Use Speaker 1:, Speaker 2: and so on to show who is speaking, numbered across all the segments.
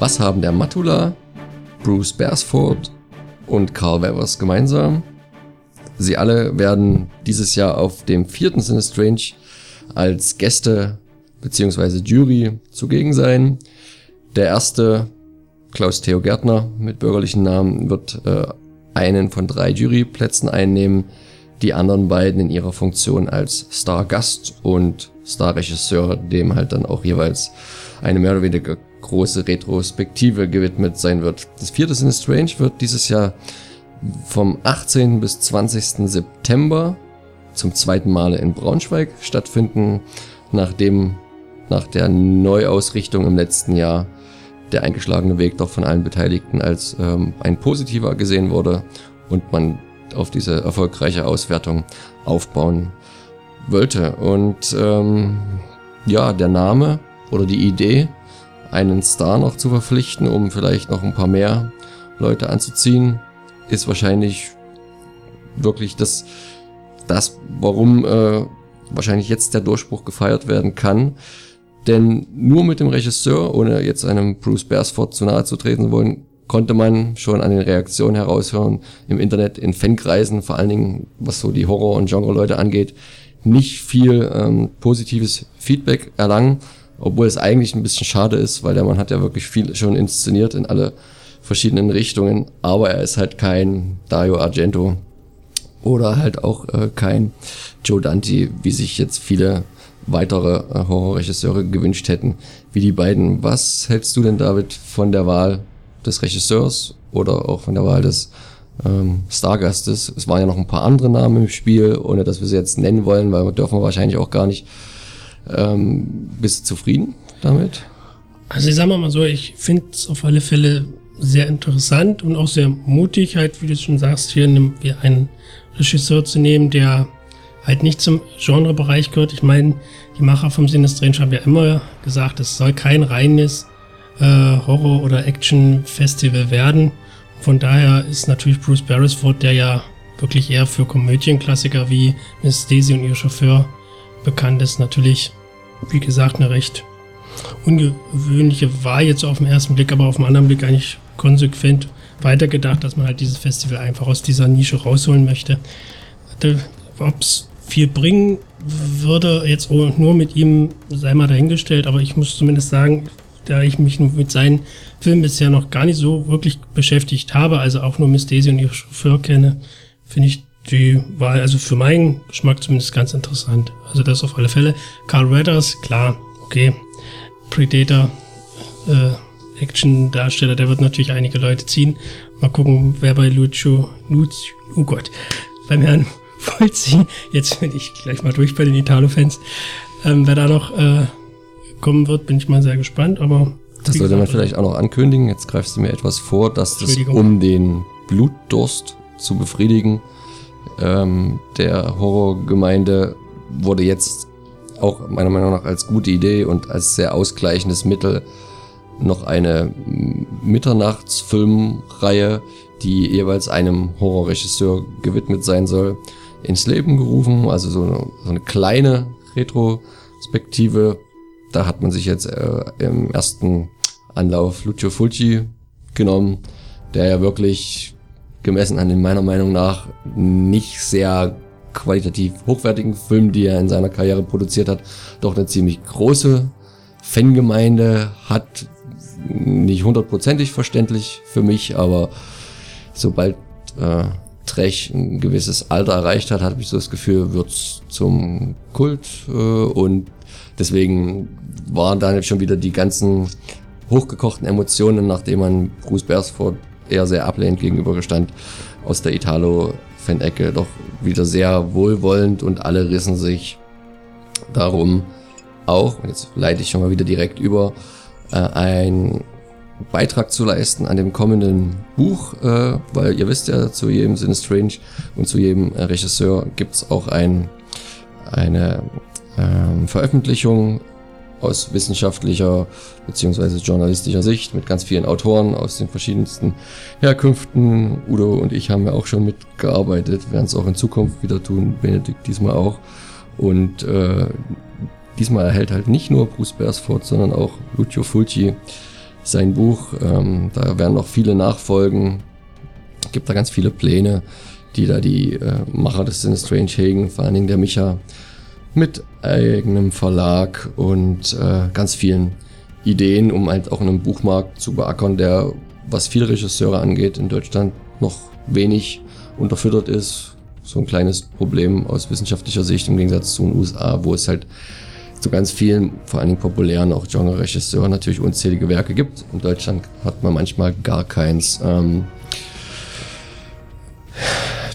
Speaker 1: Was haben der Matula, Bruce Beresford und Carl Weathers gemeinsam? Sie alle werden dieses Jahr auf dem vierten Sinne Strange als Gäste bzw. Jury zugegen sein. Der erste, Klaus Theo Gärtner mit bürgerlichen Namen, wird äh, einen von drei Juryplätzen einnehmen. Die anderen beiden in ihrer Funktion als Stargast und Starregisseur, dem halt dann auch jeweils eine mehr oder weniger große Retrospektive gewidmet sein wird. Das vierte Sinne Strange wird dieses Jahr vom 18. bis 20. September zum zweiten Male in Braunschweig stattfinden, nachdem nach der Neuausrichtung im letzten Jahr der eingeschlagene Weg doch von allen Beteiligten als ähm, ein positiver gesehen wurde und man auf diese erfolgreiche Auswertung aufbauen wollte. Und ähm, ja, der Name oder die Idee, einen Star noch zu verpflichten, um vielleicht noch ein paar mehr Leute anzuziehen, ist wahrscheinlich wirklich das, das warum äh, wahrscheinlich jetzt der Durchbruch gefeiert werden kann. Denn nur mit dem Regisseur, ohne jetzt einem Bruce Beresford zu nahe zu treten wollen, konnte man schon an den Reaktionen heraushören im Internet, in Fankreisen, vor allen Dingen was so die Horror- und Genre-Leute angeht, nicht viel ähm, positives Feedback erlangen, obwohl es eigentlich ein bisschen schade ist, weil der Mann hat ja wirklich viel schon inszeniert in alle verschiedenen Richtungen, aber er ist halt kein Dario Argento oder halt auch äh, kein Joe Dante, wie sich jetzt viele weitere äh, Horrorregisseure gewünscht hätten, wie die beiden. Was hältst du denn, David, von der Wahl des Regisseurs oder auch von der Wahl des ähm, Stargastes? Es waren ja noch ein paar andere Namen im Spiel, ohne dass wir sie jetzt nennen wollen, weil wir dürfen wahrscheinlich auch gar nicht. Ähm, bist du zufrieden damit?
Speaker 2: Also ich sag mal so, ich finde es auf alle Fälle sehr interessant und auch sehr mutig, halt, wie du schon sagst, hier einen Regisseur zu nehmen, der halt nicht zum Genrebereich gehört. Ich meine, die Macher vom Sinne Strange haben ja immer gesagt, es soll kein reines äh, Horror- oder Action-Festival werden. Von daher ist natürlich Bruce Beresford, der ja wirklich eher für Komödienklassiker wie Miss Daisy und ihr Chauffeur bekannt ist, natürlich, wie gesagt, eine recht ungewöhnliche Wahl jetzt auf den ersten Blick, aber auf den anderen Blick eigentlich konsequent weitergedacht, dass man halt dieses Festival einfach aus dieser Nische rausholen möchte. Ob es viel bringen würde, jetzt nur mit ihm, sei mal dahingestellt, aber ich muss zumindest sagen, da ich mich mit seinen Filmen bisher noch gar nicht so wirklich beschäftigt habe, also auch nur Miss Daisy und ihr Chauffeur kenne, finde ich die Wahl, also für meinen Geschmack zumindest ganz interessant. Also das auf alle Fälle. Carl Weathers, klar, okay. Predator, äh, Action-Darsteller, der wird natürlich einige Leute ziehen. Mal gucken, wer bei Lucio, Lucio, oh Gott, beim Herrn Fulci, jetzt bin ich gleich mal durch bei den Italo-Fans, ähm, wer da noch äh, kommen wird, bin ich mal sehr gespannt, aber.
Speaker 1: Das sollte man vielleicht auch noch ankündigen. Jetzt greifst du mir etwas vor, dass das um den Blutdurst zu befriedigen ähm, der Horrorgemeinde wurde jetzt auch meiner Meinung nach als gute Idee und als sehr ausgleichendes Mittel noch eine Mitternachtsfilmreihe, die jeweils einem Horrorregisseur gewidmet sein soll, ins Leben gerufen. Also so eine, so eine kleine Retrospektive. Da hat man sich jetzt äh, im ersten Anlauf Lucio Fulci genommen, der ja wirklich gemessen an den meiner Meinung nach nicht sehr qualitativ hochwertigen Filmen, die er in seiner Karriere produziert hat, doch eine ziemlich große Fangemeinde hat. Nicht hundertprozentig verständlich für mich, aber sobald äh, Trech ein gewisses Alter erreicht hat, habe ich so das Gefühl, wird's zum Kult äh, und deswegen waren da jetzt schon wieder die ganzen hochgekochten Emotionen, nachdem man Bruce Beresford eher sehr ablehnend gegenübergestand, aus der Italo-Fan-Ecke. Doch wieder sehr wohlwollend und alle rissen sich darum auch, und jetzt leite ich schon mal wieder direkt über, äh, ein Beitrag zu leisten an dem kommenden Buch, äh, weil ihr wisst ja, zu jedem Sinne Strange und zu jedem äh, Regisseur gibt's auch ein, eine äh, Veröffentlichung aus wissenschaftlicher beziehungsweise journalistischer Sicht mit ganz vielen Autoren aus den verschiedensten Herkünften. Udo und ich haben ja auch schon mitgearbeitet, werden es auch in Zukunft wieder tun, Benedikt diesmal auch. Und äh, diesmal erhält halt nicht nur Bruce Beresford, sondern auch Lucio Fulci sein Buch. Ähm, da werden noch viele nachfolgen. Gibt da ganz viele Pläne, die da die äh, Macher des Sin Strange hegen, vor allen Dingen der Micha, mit eigenem Verlag und äh, ganz vielen Ideen, um halt auch einen Buchmarkt zu beackern, der, was viele Regisseure angeht, in Deutschland noch wenig unterfüttert ist. So ein kleines Problem aus wissenschaftlicher Sicht im Gegensatz zu den USA, wo es halt zu ganz vielen, vor allen Dingen populären, auch Genre-Regisseuren natürlich unzählige Werke gibt. In Deutschland hat man manchmal gar keins. Ähm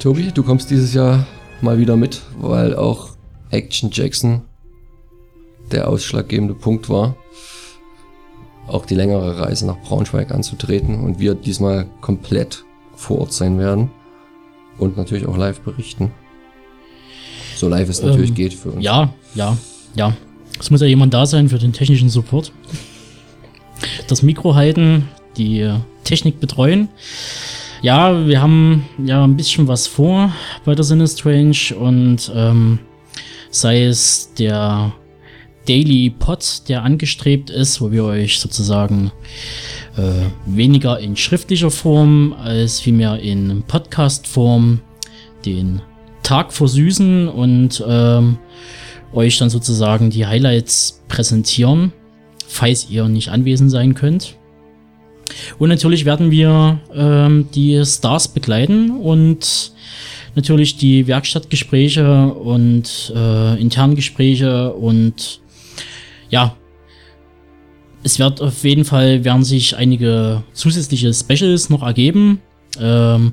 Speaker 1: Tobi, du kommst dieses Jahr mal wieder mit, weil auch Action Jackson der ausschlaggebende Punkt war, auch die längere Reise nach Braunschweig anzutreten und wir diesmal komplett vor Ort sein werden und natürlich auch live berichten. So live es natürlich ähm, geht für uns.
Speaker 3: Ja, ja, ja. Es muss ja jemand da sein für den technischen Support. Das Mikro halten, die Technik betreuen. Ja, wir haben ja ein bisschen was vor bei der Sinne Strange und ähm, sei es der Daily Pod, der angestrebt ist, wo wir euch sozusagen äh, weniger in schriftlicher Form als vielmehr in Podcast-Form den Tag versüßen und ähm, euch dann sozusagen die Highlights präsentieren, falls ihr nicht anwesend sein könnt. Und natürlich werden wir ähm, die Stars begleiten und natürlich die Werkstattgespräche und äh, internen Gespräche und ja, es wird auf jeden Fall werden sich einige zusätzliche Specials noch ergeben. Ähm,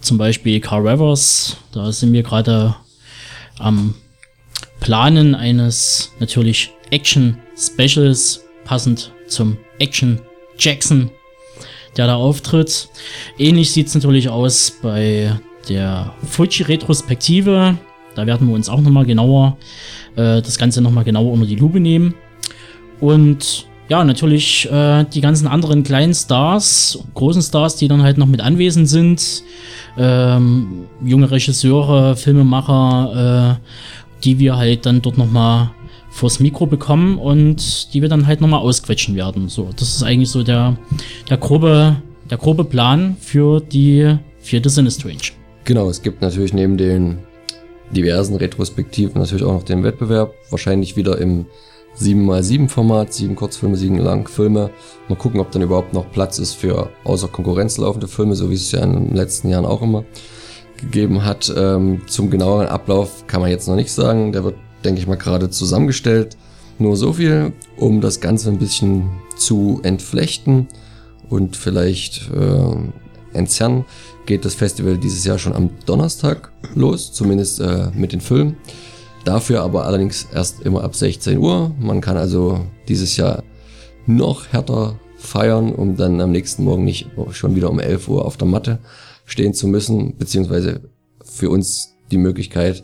Speaker 3: zum Beispiel Car Rivers, da sind wir gerade am Planen eines natürlich Action Specials passend zum Action Jackson, der da auftritt. Ähnlich sieht es natürlich aus bei der Fuji Retrospektive. Da werden wir uns auch nochmal genauer äh, das Ganze nochmal genauer unter die Lupe nehmen. Und ja, natürlich äh, die ganzen anderen kleinen Stars, großen Stars, die dann halt noch mit anwesend sind. Ähm, junge Regisseure, Filmemacher, äh, die wir halt dann dort nochmal vors Mikro bekommen und die wir dann halt nochmal ausquetschen werden. So, das ist eigentlich so der, der grobe, der grobe Plan für die vierte Sinne Strange.
Speaker 1: Genau, es gibt natürlich neben den diversen Retrospektiven natürlich auch noch den Wettbewerb. Wahrscheinlich wieder im 7x7 Format, sieben Kurzfilme, sieben Langfilme. Mal gucken, ob dann überhaupt noch Platz ist für außer Konkurrenz laufende Filme, so wie es ja in den letzten Jahren auch immer gegeben hat. Ähm, zum genaueren Ablauf kann man jetzt noch nicht sagen. Der wird, denke ich mal, gerade zusammengestellt. Nur so viel, um das Ganze ein bisschen zu entflechten und vielleicht äh, entzerren geht das Festival dieses Jahr schon am Donnerstag los, zumindest äh, mit den Filmen. Dafür aber allerdings erst immer ab 16 Uhr. Man kann also dieses Jahr noch härter feiern, um dann am nächsten Morgen nicht schon wieder um 11 Uhr auf der Matte stehen zu müssen, beziehungsweise für uns die Möglichkeit,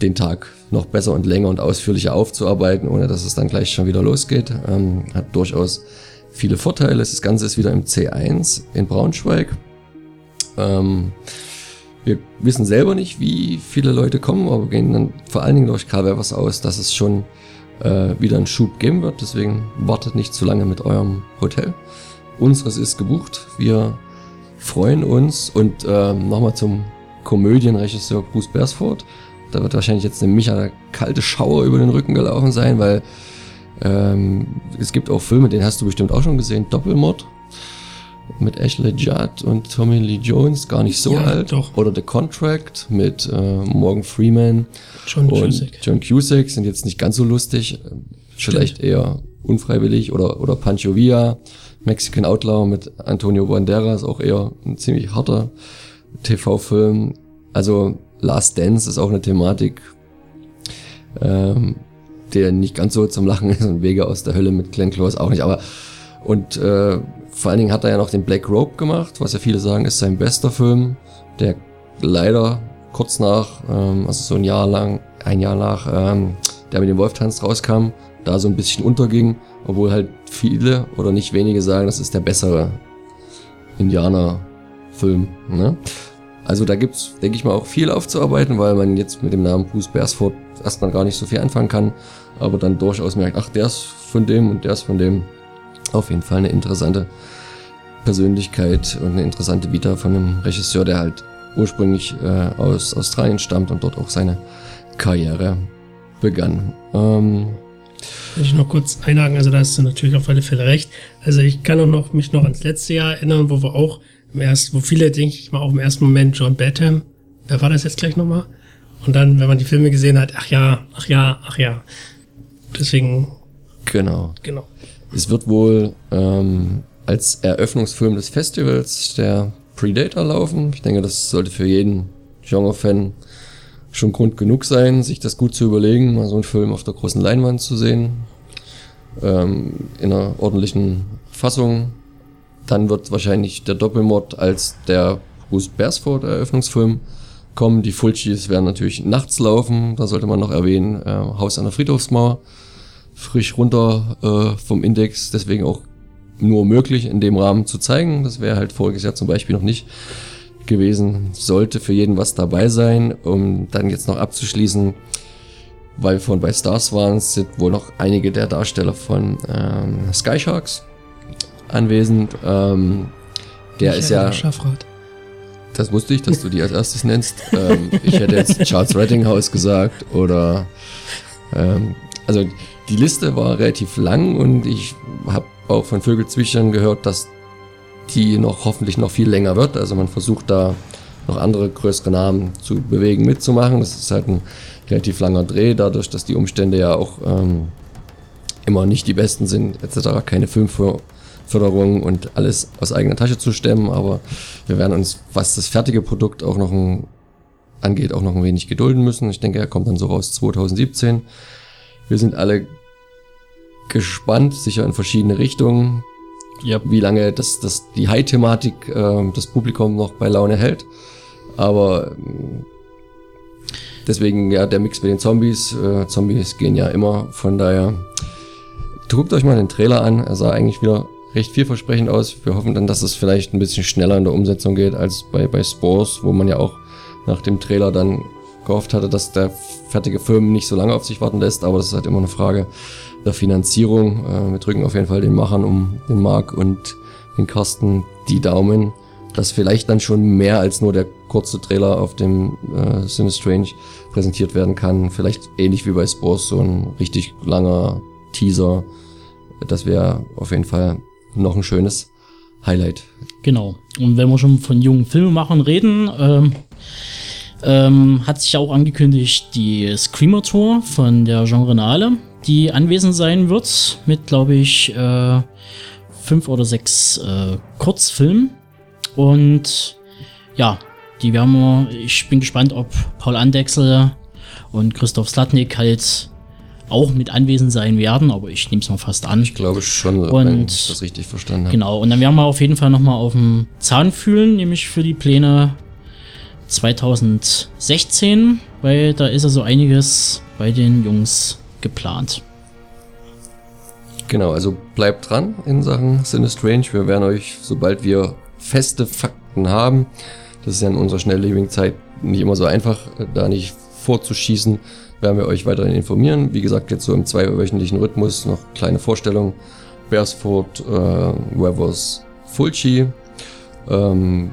Speaker 1: den Tag noch besser und länger und ausführlicher aufzuarbeiten, ohne dass es dann gleich schon wieder losgeht. Ähm, hat durchaus viele Vorteile. Das Ganze ist wieder im C1 in Braunschweig. Ähm, wir wissen selber nicht, wie viele Leute kommen, aber gehen dann vor allen Dingen durch Karl Webers aus, dass es schon äh, wieder einen Schub geben wird. Deswegen wartet nicht zu lange mit eurem Hotel. Unseres ist gebucht. Wir freuen uns und äh, nochmal zum Komödienregisseur Bruce Beresford. Da wird wahrscheinlich jetzt eine Micha kalte Schauer über den Rücken gelaufen sein, weil ähm, es gibt auch Filme, den hast du bestimmt auch schon gesehen, Doppelmord mit Ashley Judd und Tommy Lee Jones, gar nicht so ja, alt. Doch. Oder The Contract mit äh, Morgan Freeman
Speaker 2: John und Cusack.
Speaker 1: John Cusack sind jetzt nicht ganz so lustig, Stimmt. vielleicht eher unfreiwillig oder oder Pancho Villa, Mexican Outlaw mit Antonio Banderas, auch eher ein ziemlich harter TV-Film. Also Last Dance ist auch eine Thematik, ähm, der nicht ganz so zum Lachen ist und Wege aus der Hölle mit Glenn Close auch nicht, aber und äh, vor allen Dingen hat er ja noch den Black Rope gemacht, was ja viele sagen, ist sein bester Film, der leider kurz nach, ähm, also so ein Jahr lang, ein Jahr nach, ähm, der mit dem Wolftanz rauskam, da so ein bisschen unterging, obwohl halt viele oder nicht wenige sagen, das ist der bessere Indianer-Film. Ne? Also da gibt's, denke ich mal, auch viel aufzuarbeiten, weil man jetzt mit dem Namen Bruce Beresford erstmal gar nicht so viel anfangen kann, aber dann durchaus merkt, ach, der ist von dem und der ist von dem. auf jeden Fall eine interessante Persönlichkeit und eine interessante Vita von einem Regisseur, der halt ursprünglich äh, aus Australien stammt und dort auch seine Karriere begann. Ähm,
Speaker 2: Will ich noch kurz einhaken, also da hast du natürlich auf alle Fälle recht. Also ich kann auch noch mich noch ans letzte Jahr erinnern, wo wir auch im ersten, wo viele, denke ich mal, auch im ersten Moment John Batham, wer war das jetzt gleich nochmal? Und dann, wenn man die Filme gesehen hat, ach ja, ach ja, ach ja. Deswegen.
Speaker 1: Genau.
Speaker 2: Genau.
Speaker 1: Es wird wohl ähm, als Eröffnungsfilm des Festivals der Predator laufen. Ich denke, das sollte für jeden Genre-Fan schon Grund genug sein, sich das gut zu überlegen, mal so einen Film auf der großen Leinwand zu sehen. Ähm, in einer ordentlichen Fassung. Dann wird wahrscheinlich der Doppelmord als der Bruce Beresford Eröffnungsfilm kommen. Die Fulcis werden natürlich nachts laufen. Da sollte man noch erwähnen, äh, Haus an der Friedhofsmauer. Frisch runter äh, vom Index, deswegen auch nur möglich in dem Rahmen zu zeigen. Das wäre halt voriges Jahr zum Beispiel noch nicht gewesen. Sollte für jeden was dabei sein, um dann jetzt noch abzuschließen, weil wir vorhin bei Stars waren, sind wohl noch einige der Darsteller von ähm, Sky Sharks anwesend. Ähm, der
Speaker 2: Michael
Speaker 1: ist ja.
Speaker 2: Schaffrath.
Speaker 1: Das wusste ich, dass du die als erstes nennst. ähm, ich hätte jetzt Charles Rettinghaus gesagt oder ähm, also die Liste war relativ lang und ich habe auch von Vögelzwitschern gehört, dass die noch hoffentlich noch viel länger wird. Also man versucht da noch andere größere Namen zu bewegen, mitzumachen. Das ist halt ein relativ langer Dreh, dadurch, dass die Umstände ja auch ähm, immer nicht die besten sind, etc. Keine Filmförderung und alles aus eigener Tasche zu stemmen, aber wir werden uns, was das fertige Produkt auch noch ein, angeht, auch noch ein wenig gedulden müssen. Ich denke, er kommt dann so raus 2017. Wir sind alle gespannt, sicher in verschiedene Richtungen,
Speaker 3: Ja,
Speaker 1: wie lange das, das die High-Thematik äh, das Publikum noch bei Laune hält. Aber ähm, deswegen ja der Mix mit den Zombies. Äh, Zombies gehen ja immer, von daher guckt euch mal den Trailer an. Er sah eigentlich wieder recht vielversprechend aus. Wir hoffen dann, dass es vielleicht ein bisschen schneller in der Umsetzung geht als bei, bei Spores, wo man ja auch nach dem Trailer dann gehofft hatte, dass der fertige Film nicht so lange auf sich warten lässt. Aber das ist halt immer eine Frage der Finanzierung. Äh, wir drücken auf jeden Fall den Machern um den Marc und den Carsten die Daumen, dass vielleicht dann schon mehr als nur der kurze Trailer auf dem äh, Strange präsentiert werden kann. Vielleicht ähnlich wie bei Spores, so ein richtig langer Teaser. Das wäre auf jeden Fall noch ein schönes Highlight.
Speaker 3: Genau. Und wenn wir schon von jungen Filmemachern reden, ähm, ähm, hat sich auch angekündigt die Screamer Tour von der Genrenale, die anwesend sein wird mit, glaube ich, äh, fünf oder sechs äh, Kurzfilmen. Und ja, die werden wir, ich bin gespannt, ob Paul Andexel und Christoph Slatnik halt auch mit anwesend sein werden, aber ich nehme es mal fast an.
Speaker 1: Ich glaube schon,
Speaker 3: Und-
Speaker 1: wenn ich das richtig verstanden habe.
Speaker 3: Genau, und dann werden wir auf jeden Fall nochmal auf dem Zahn fühlen, nämlich für die Pläne 2016, weil da ist ja so einiges bei den Jungs geplant.
Speaker 1: Genau, also bleibt dran in Sachen Cine Strange. Wir werden euch, sobald wir feste Fakten haben, das ist ja in unserer schnelllebigen Zeit nicht immer so einfach, da nicht vorzuschießen, werden wir euch weiterhin informieren. Wie gesagt, jetzt so im zweiwöchentlichen Rhythmus noch kleine Vorstellungen. Beresford, äh, Weathers, Fulci. Ähm,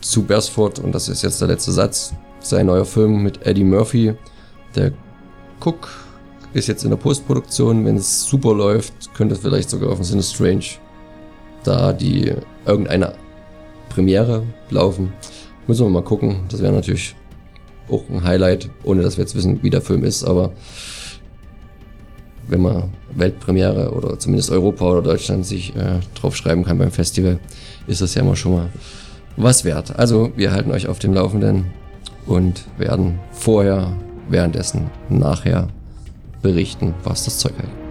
Speaker 1: zu Beresford, und das ist jetzt der letzte Satz, sein neuer Film mit Eddie Murphy, der Cook ist jetzt in der Postproduktion. Wenn es super läuft, könnte es vielleicht sogar auf dem Sinne Strange da die irgendeine Premiere laufen. Müssen wir mal gucken. Das wäre natürlich auch ein Highlight, ohne dass wir jetzt wissen, wie der Film ist. Aber wenn man Weltpremiere oder zumindest Europa oder Deutschland sich äh, drauf kann beim Festival, ist das ja immer schon mal was wert. Also wir halten euch auf dem Laufenden und werden vorher, währenddessen, nachher berichten, was das Zeug hält.